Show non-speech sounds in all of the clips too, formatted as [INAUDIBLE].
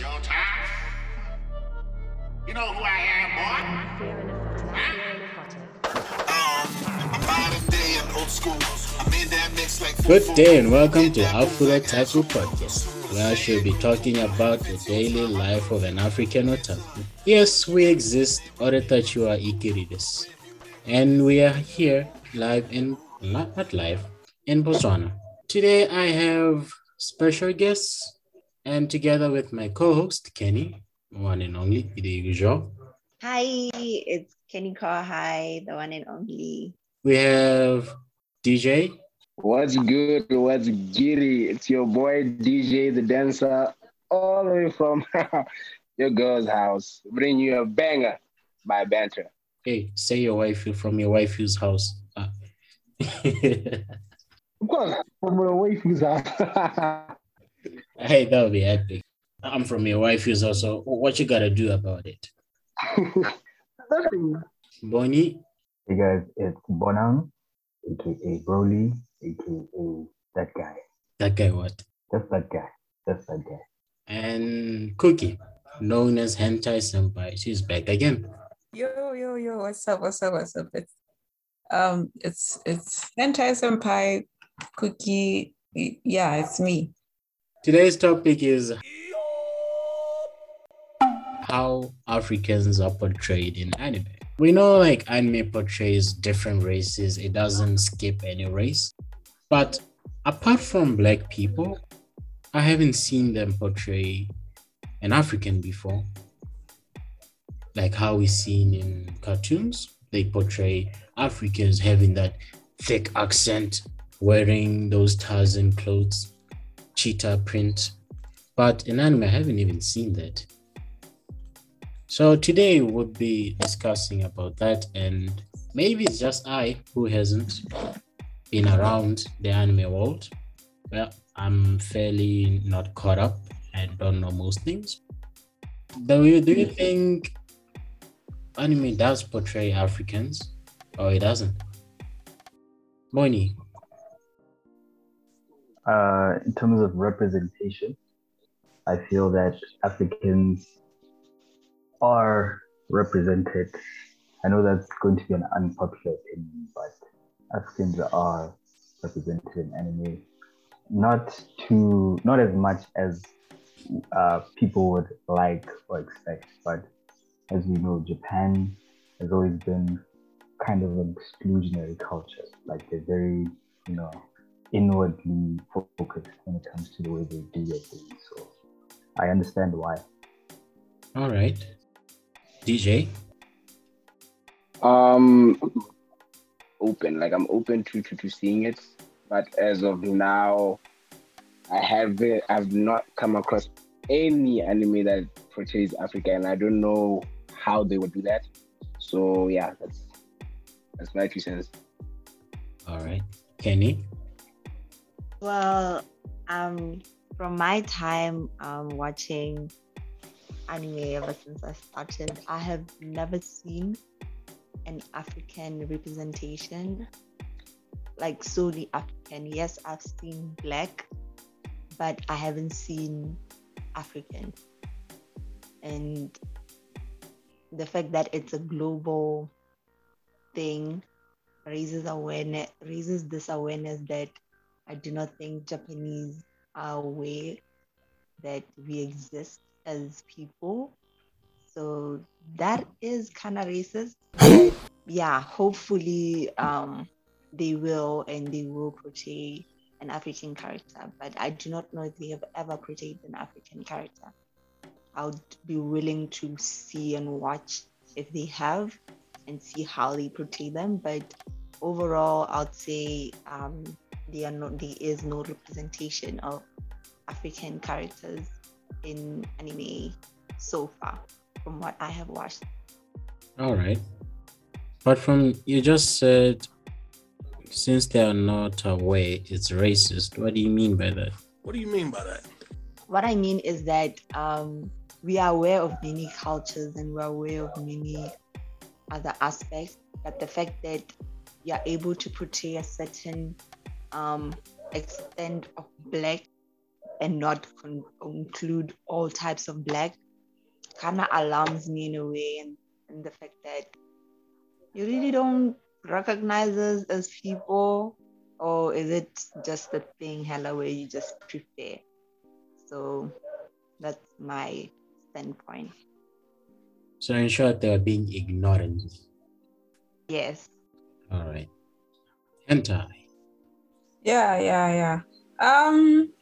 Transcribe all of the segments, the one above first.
your time. You know who I am, boy? Good day and welcome to Afro Tattoo Podcast, where I shall be talking about the daily life of an African otaku. Yes, we exist, Oretachua Ikiridis, and we are here live in, not live, in Botswana. Today I have special guests and together with my co-host Kenny, one and only, the usual. Hi, it's Kenny Hi, the one and only. We have DJ. What's good? What's giddy? It's your boy DJ the dancer, all the way from [LAUGHS] your girl's house. Bring you a banger by Banter. Hey, say your wife from your wife's house. Ah. [LAUGHS] of course, from your wife's house. [LAUGHS] hey, that would be epic. I'm from your wife's house, so what you gotta do about it? [LAUGHS] Bonnie. Hey guys, it's Bonang, aka Broly, aka that guy. That guy what? Just that guy. Just that guy. And Cookie, known as Hentai Senpai. She's back again. Yo, yo, yo, what's up? What's up? What's up? It's um it's it's Hentai Senpai, Cookie. Yeah, it's me. Today's topic is how Africans are portrayed in anime. We know like anime portrays different races, it doesn't skip any race. But apart from black people, I haven't seen them portray an African before. Like how we seen in cartoons, they portray Africans having that thick accent, wearing those Tarzan clothes, cheetah print. But in anime, I haven't even seen that. So today we'll be discussing about that, and maybe it's just I who hasn't been around the anime world. Well, I'm fairly not caught up and don't know most things. Do you, do you think anime does portray Africans or it doesn't? Moni. Uh, in terms of representation, I feel that Africans are represented. I know that's going to be an unpopular opinion, but Africans are represented in anime. Not too, not as much as uh, people would like or expect, but as we know, Japan has always been kind of an exclusionary culture. Like they're very, you know, inwardly focused when it comes to the way they do their things. So I understand why. All right. DJ? Um, open. Like I'm open to, to to seeing it, but as of now, I haven't. I've not come across any anime that portrays Africa, and I don't know how they would do that. So yeah, that's that's my two cents. All right, Kenny. Well, um, from my time um watching anime ever since I started. I have never seen an African representation, like solely African. Yes, I've seen black, but I haven't seen African. And the fact that it's a global thing raises awareness raises this awareness that I do not think Japanese are aware that we exist as people. So that is kind of racist. yeah, hopefully um, they will and they will portray an African character, but I do not know if they have ever portrayed an African character. I would be willing to see and watch if they have and see how they portray them. But overall, I'd say um, there, are not, there is no representation of African characters in anime so far from what I have watched. All right. But from you just said since they are not aware it's racist, what do you mean by that? What do you mean by that? What I mean is that um, we are aware of many cultures and we're aware of many other aspects, but the fact that you're able to portray a certain um, extent of black and not con- include all types of black kind of alarms me in a way and, and the fact that you really don't recognize us as people or is it just a thing hella where you just prefer so that's my standpoint So in short, they are being ignorant. yes All right. Hentai. Yeah, yeah, yeah. Um,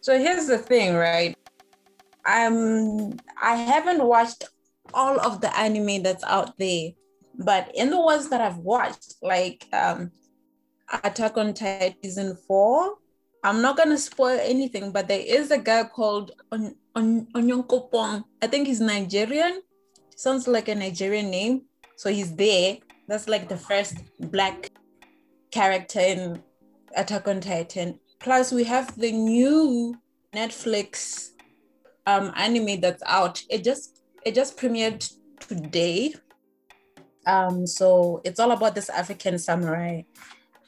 so here's the thing, right? I'm I haven't watched all of the anime that's out there, but in the ones that I've watched, like um Attack on Titan season four, I'm not gonna spoil anything, but there is a guy called On On Onyankopon. I think he's Nigerian. Sounds like a Nigerian name. So he's there. That's like the first black character in Attack on Titan. Plus, we have the new Netflix um, anime that's out. It just it just premiered today. Um, so it's all about this African samurai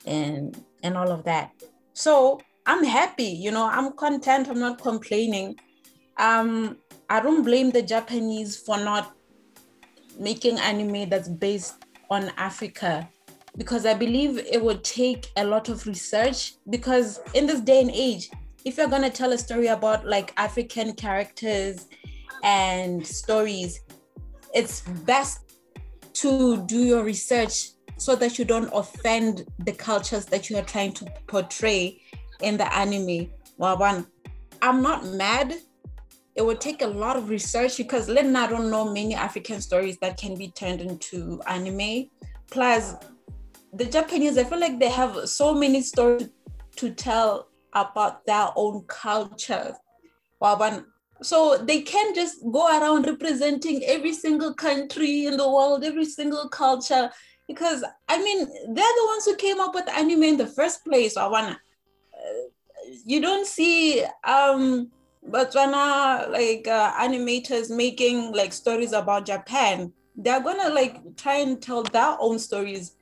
and and all of that. So I'm happy, you know, I'm content, I'm not complaining. Um, I don't blame the Japanese for not making anime that's based on Africa because I believe it would take a lot of research. Because in this day and age, if you're gonna tell a story about like African characters and stories, it's best to do your research so that you don't offend the cultures that you are trying to portray in the anime. Waban, I'm not mad. It would take a lot of research because Len I don't know many African stories that can be turned into anime. Plus, the Japanese, I feel like they have so many stories to tell about their own culture. So they can't just go around representing every single country in the world, every single culture, because I mean they're the ones who came up with anime in the first place. Uh, you don't see um Botswana like uh, animators making like stories about Japan. They're gonna like try and tell their own stories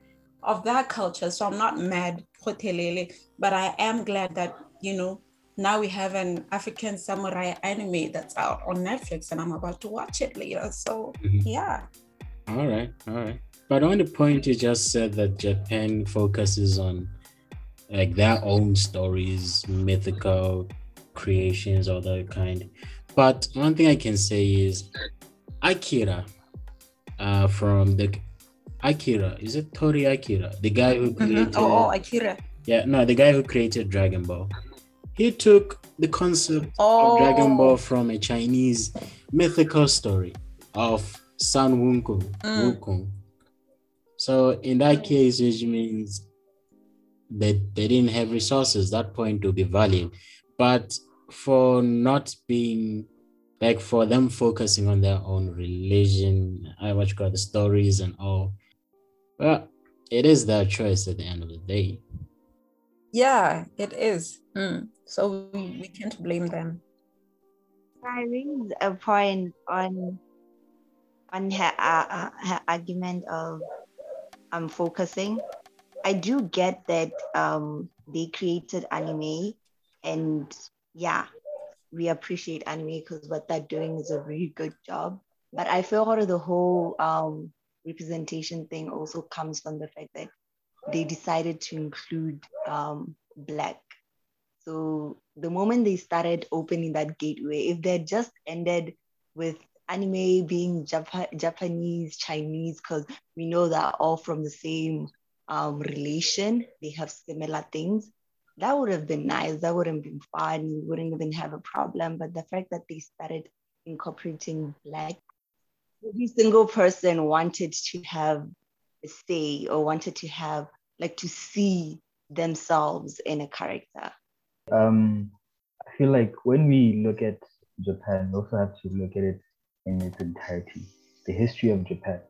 of that culture. So I'm not mad, Hotelele, but I am glad that you know now we have an African samurai anime that's out on Netflix, and I'm about to watch it later. So Mhm. yeah, All right. All right. But on the point you just said that Japan focuses on like their own stories, mythical creations, all that kind. But one thing I can say is Akira, uh, from the Akira, is it Tori Akira, the guy who created? Mhm. Oh, oh, Akira. Yeah, no, the guy who created Dragon Ball. He took the concept Oh. of Dragon Ball from a Chinese mythical story of Sun Wukong. Mm. Wukong. So in that case, which means that they didn't have resources, that point to be valid. But for not being like for them focusing on their own religion, I what you call the stories and all. Well, it is their choice at the end of the day. Yeah, it is. Mm. So we, we can't blame them. I raised a point on on her, uh, uh, her argument of um focusing. I do get that um they created anime, and yeah, we appreciate anime because what they're doing is a really good job. But I feel out of the whole um representation thing also comes from the fact that they decided to include um black so the moment they started opening that gateway, if they had just ended with anime being Jap- Japanese, Chinese, because we know they're all from the same um, relation, they have similar things. That would have been nice. That would have been fun. We wouldn't even have a problem. But the fact that they started incorporating black, every single person wanted to have a say or wanted to have like to see themselves in a character. Um, I feel like when we look at Japan, we also have to look at it in its entirety. The history of Japan.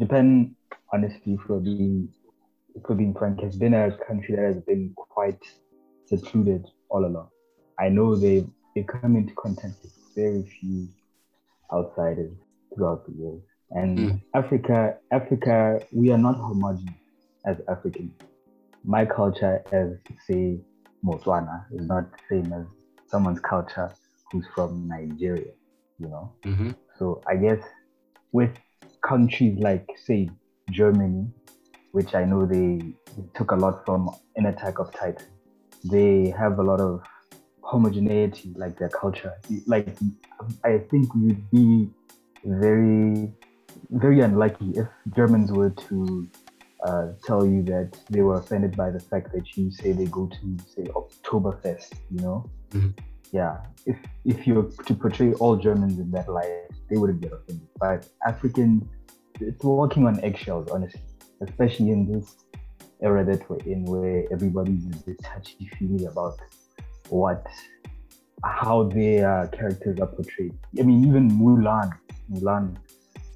Japan, honestly, for being for being frank, has been a country that has been quite secluded all along. I know they they come into contact with very few outsiders throughout the world. And Mm. Africa, Africa, we are not homogenous as Africans. My culture, as say Botswana, is not the same as someone's culture who's from Nigeria, you know. hmm So I guess with countries like, say, Germany, which I know they, they took a lot from in Attack of Titan, they have a lot of homogeneity, like their culture. Like, I think we'd be very, very unlucky if Germans were to uh, tell you that they were offended by the fact that you say they go to, say, Oktoberfest, you know? Mhm. Yeah. If if you were to portray all Germans in that light, they wouldn't get offended. But Africans, it's walking on eggshells, honestly, especially in this era that we're in, where everybody's a bit touchy feely about what, how their characters are portrayed. I mean, even Mulan, Mulan,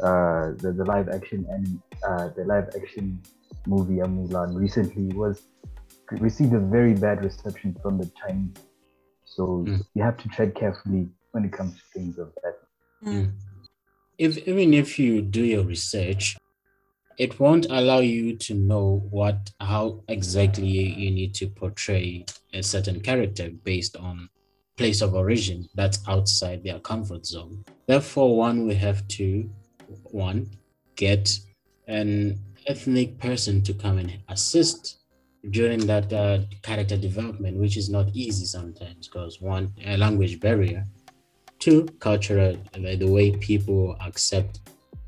uh, the, the live action and uh, the live action movie of Mulan recently was received a very bad reception from the Chinese. So Mm. you have to tread carefully when it comes to things of that. Mm. If even if you do your research, it won't allow you to know what how exactly you need to portray a certain character based on place of origin that's outside their comfort zone. Therefore, one will have to one get an ethnic person to come and assist during that uh, character development, which is not easy sometimes because one a language barrier two cultural the way people accept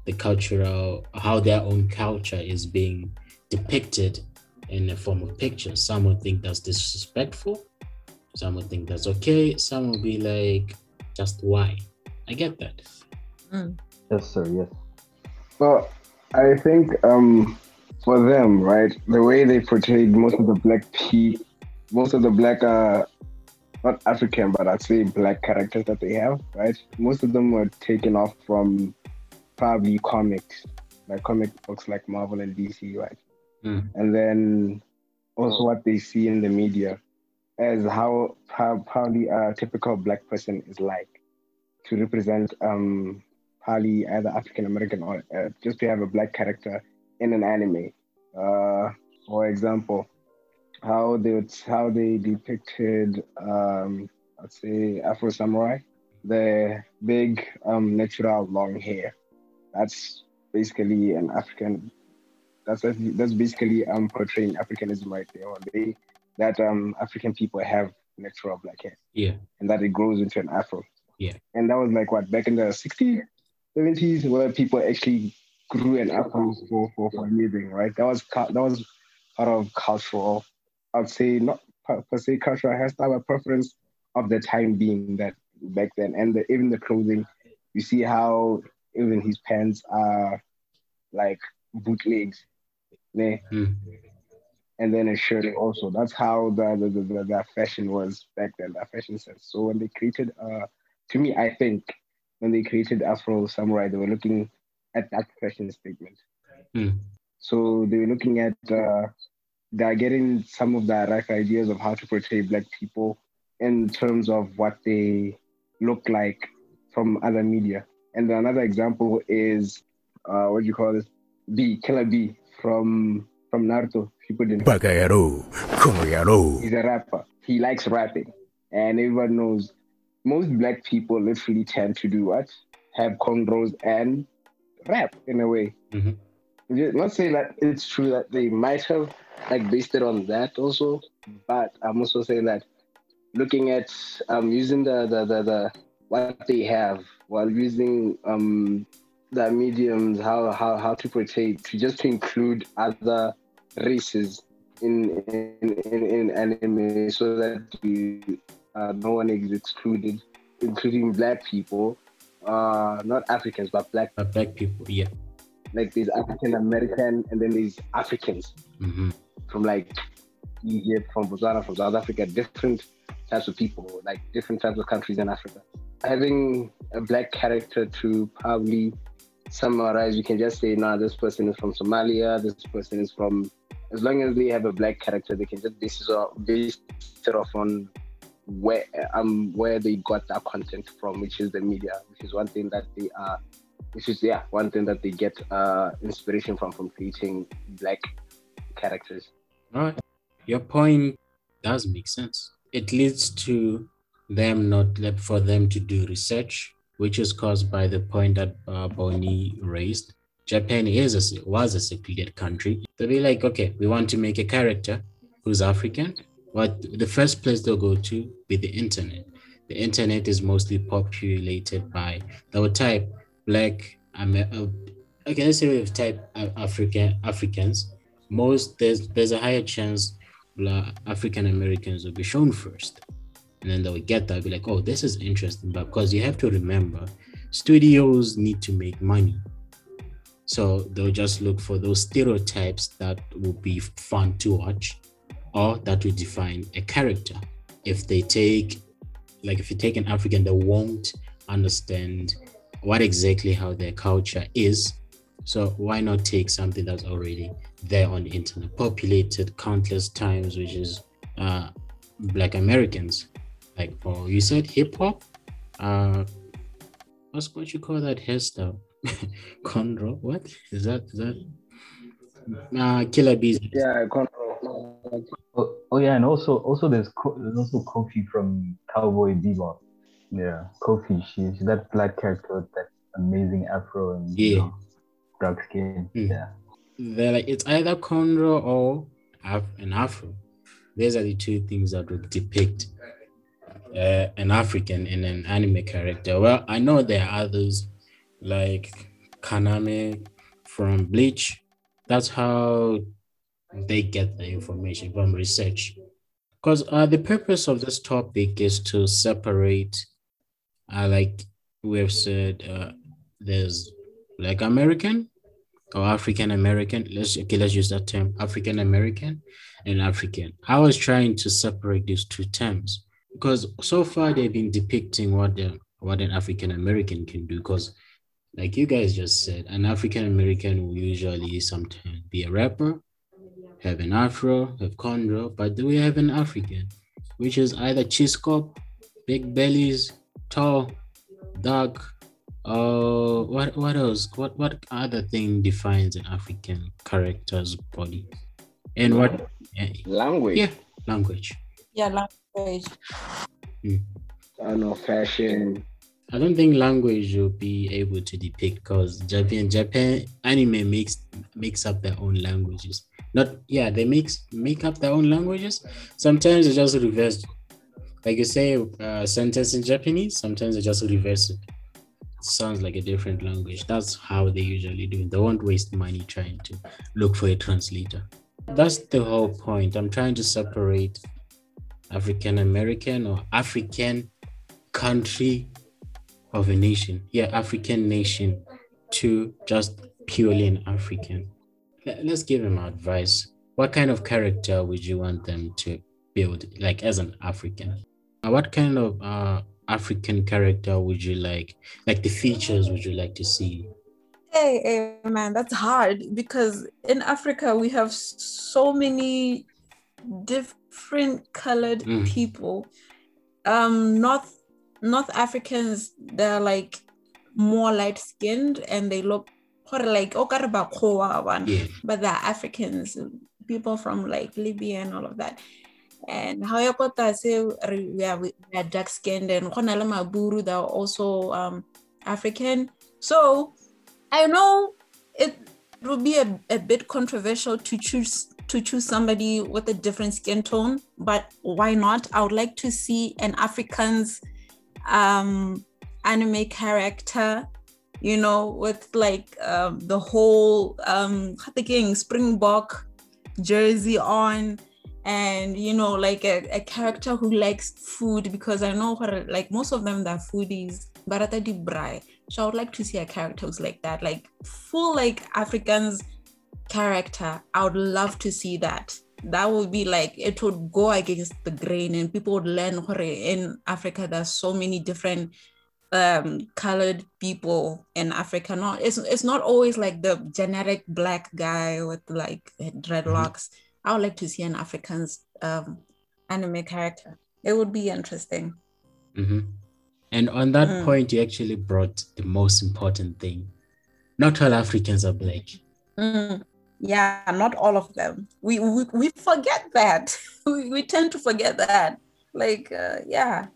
the cultural how their own culture is being depicted in the form of pictures some will think that's disrespectful some will think that's okay some will be like just why i get that Yes, sir. Yes. Well, I think um, for them, right, the way they portrayed most of the black people, most of the black, uh, not African, but I'd black characters that they have, right? Most of them were taken off from probably comics, like comic books like Marvel and DC, right? Mm. And then also what they see in the media as how how probably a typical black person is like to represent um probably either African American or uh, just to have a black character in an anime. Uh, for example, how they how they depicted um, let's say Afro samurai, the big um, natural long hair. That's basically an African. That's that's basically um portraying Africanism right there. Or they that um African people have natural black hair yeah and that it grows into an afro. Yeah. And that was like what back in the 60s, 70s, where people actually grew an afro for, for, for a living, right? That was that was part of cultural, I'd say not per, per se cultural hairstyle, but preference of the time being that back then, and the, even the clothing, you see how even his pants are like bootlegs? Mm. And then a shirt also. That's how the the, the, the, fashion was back then, the fashion sense. So when they created, uh, to me, I think when they created Afro Samurai, they were looking at that fashion statement. Mm. So they were looking at, uh, they're getting some of the right ideas of how to portray Black people in terms of what they look like from other media. And another example is, uh, what do you call this? B, Killer B from from Naruto. People didn't. Bakayaro, Koyaro. He's a rapper. He likes rapping, and everyone knows. Most black people literally tend to do what have cornrows and rap in a way. Mm-hmm. Not saying that it's true that they might have like based it on that also, but I'm also saying that looking at um using the the the, the what they have while using um the mediums how how how to portray to just to include other races in in, in, in anime so that you, uh, no one is excluded, including black people, uh, not Africans but black. But black people, yeah. Like there's African American and then there's Africans hmm from like Egypt, from Botswana, from South Africa, different types of people, like different types of countries in Africa. Having a black character to probably summarize, you can just say, nah, this person is from Somalia, this person is from, as long as they have a black character, they can just base it off, base off on where um where they got that content from, which is the media, which is one thing that they are, which is yeah, one thing that they get uh inspiration from from creating black characters. All right. Your point does make sense. It leads to them not for them to do research, which is caused by the point that uh, Bonnie raised. Japan is a, was a segregated country. They'll be like, okay, we want to make a character who's African. What the first place they'll go to be the internet. The internet is mostly populated by will type black. Uh, okay, let's say we type uh, African Africans. Most there's there's a higher chance black African Americans will be shown first, and then they'll get that be like, oh, this is interesting. But because you have to remember, studios need to make money. So they'll just look for those stereotypes that will be fun to watch or that will define a character. If they take, like, if you take an African, they won't understand what exactly how their culture is. So why not take something that's already there on the internet, populated countless times, which is uh, Black Americans. Like for you said hip hop, uh, what's what you call that hairstyle? [LAUGHS] Conro, what is that? Is that uh, Killer Bees? Yeah, control. Oh, oh yeah, and also also there's Co- there's also Coffee from Cowboy Bebop. Yeah, Coffee. She, she's that black character with that amazing afro and you Yeah. know, dark skin. Mm. Yeah. They're like it's either Conro or Af- an Afro. These are the two things that would depict uh, an African in an anime character. Well, I know there are others like Kaname from Bleach. That's how they get the information from research. Because uh, the purpose of this topic is to separate, uh, like we have said, uh, there's like American or African American. Let's okay, let's use that term, African American and African. I was trying to separate these two terms because so far they've been depicting what the what an African American can do. Because, like you guys just said, an African American will usually sometimes be a rapper, have an afro, have chondro, but do we have an African, which is either chiscop, big bellies, tall, dark, uh, what what else? What what other thing defines an African character's body? And what? eh, Language. Yeah, language. Yeah, language. Hmm. I don't know, fashion. I don't think language will be able to depict because Japan Japan anime makes makes up their own languages. Not yeah, they makes make up their own languages. Sometimes they just reverse, like you say a sentence in Japanese. Sometimes they just reverse it. Sounds like a different language. That's how they usually do it. They won't waste money trying to look for a translator. That's the whole point. I'm trying to separate African American or African country of a nation. Yeah, African nation to just purely an African. Let- Let's give them advice. What kind of character would you want them to build, like as an African? Uh, what kind of uh, African character would you like? Like the features would you like to see? Hey, hey, man, that's hard because in Africa we have so many different colored Mm. people. Um, North North Africans, they're like more light skinned and they look like "Oh, okarabakoa one, Yeah. but they're Africans, people from like Libya and all of that. And how you got that say we are, we are dark skinned and Maburu, they're also um, African. So I know it will be a, a bit controversial to choose to choose somebody with a different skin tone, but why not? I would like to see an African's um, anime character, you know, with like um, the whole um, thinking Springbok jersey on, and you know, like a, a character who likes food because I know what like most of them they're foodies. Barata di Brai. So I would like to see a character who's like that, like full like Africans character. I would love to see that. That would be like it would go against the grain, and people would learn. In Africa, there's so many different um colored people in Africa. Not it's it's not always like the generic black guy with like dreadlocks. I would like to see an African's um anime character. It would be interesting. hmm And on that Mm. point, you actually brought the most important thing. Not all Africans are black. Mm, yeah, not all of them. We we, we forget that. [LAUGHS] we, we tend to forget that. Like, uh, yeah,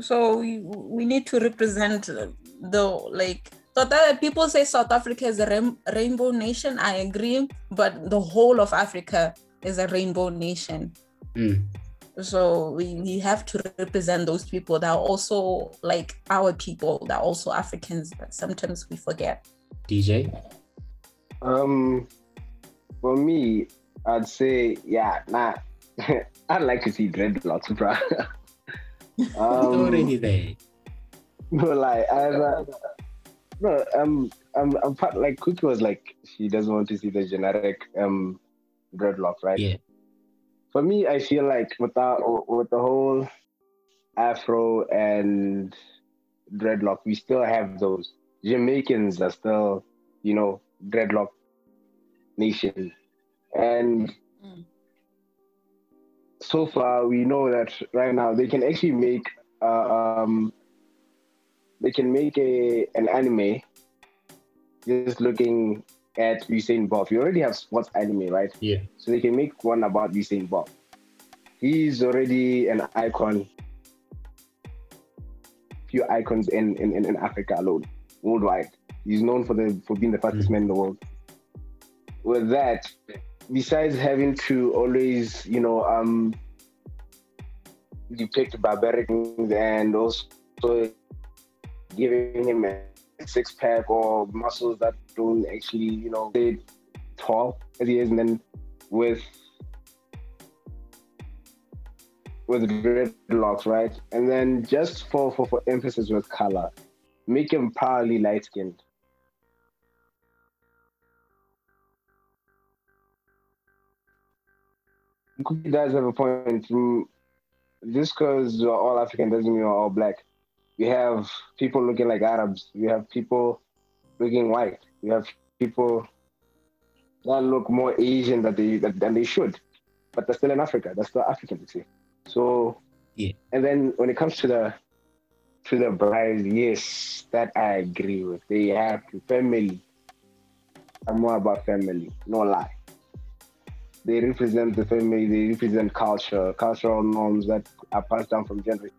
So we, we need to represent the like. So that people say South Africa is a rain, rainbow nation. I agree, but the whole of Africa is a rainbow nation. Mm. So we, we have to represent those people that are also like our people, that are also Africans, but sometimes we forget. DJ? Um, for me, I'd say yeah. Nah, [LAUGHS] I'd like to see dreadlocks, bro. [LAUGHS] um, Already there. no, like I, uh, no, um, um, I'm part, like Cookie was like she doesn't want to see the generic um dreadlock, right? Yeah. For me, I feel like with the with the whole Afro and dreadlock, we still have those. Jamaicans are still, you know, dreadlock nation, and Mm. so far we know that right now they can actually make uh, um they can make a an anime just looking at Usain Bolt. We already have sports anime, right? Yeah. So they can make one about Usain Bolt. He's already an icon. Few icons in, in, in, in Africa alone, worldwide. He's known for the for being the fastest man in the world. With that, besides having to always, you know, um depict barbaric and also giving him a six pack or muscles that don't actually, you know, stay tall as he is, and then with with dreadlocks, right? And then just for, for, for emphasis with color, make him proudly light skinned. Cookie does have a point. Just because we're all African doesn't mean we're all black. We have people looking like Arabs. We have people looking white. We have people that look more Asian than they than they should, but they're still in Africa. They're still African, you see. So, Yeah. And then when it comes to the to the bride, yes, that I agree with. They have to family. I'm more about family. No lie. They represent the family. They represent culture, cultural norms that are passed down from generation.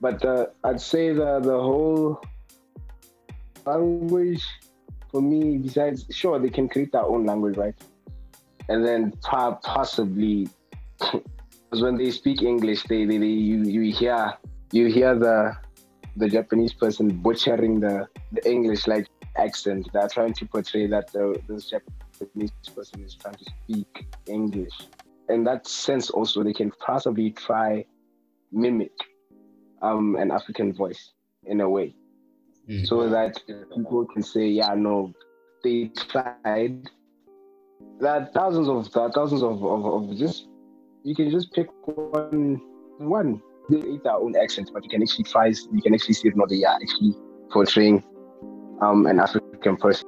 But uh, I'd say the the whole language for me, besides sure they can create their own language, right? And then possibly [CLEARS THROAT] because when they speak English, they, they, they you you hear you hear the the Japanese person butchering the, the English like accent. They're trying to portray that the, this Japanese person is trying to speak English. In that sense, also they can possibly try mimic um, an African voice in a way, Mm. so that people can say, "Yeah, no, they tried." There are thousands of there are thousands of, of, of just you can just pick one one. They eat their own accent, but you can actually try you can actually see it not they are actually portraying um an African person.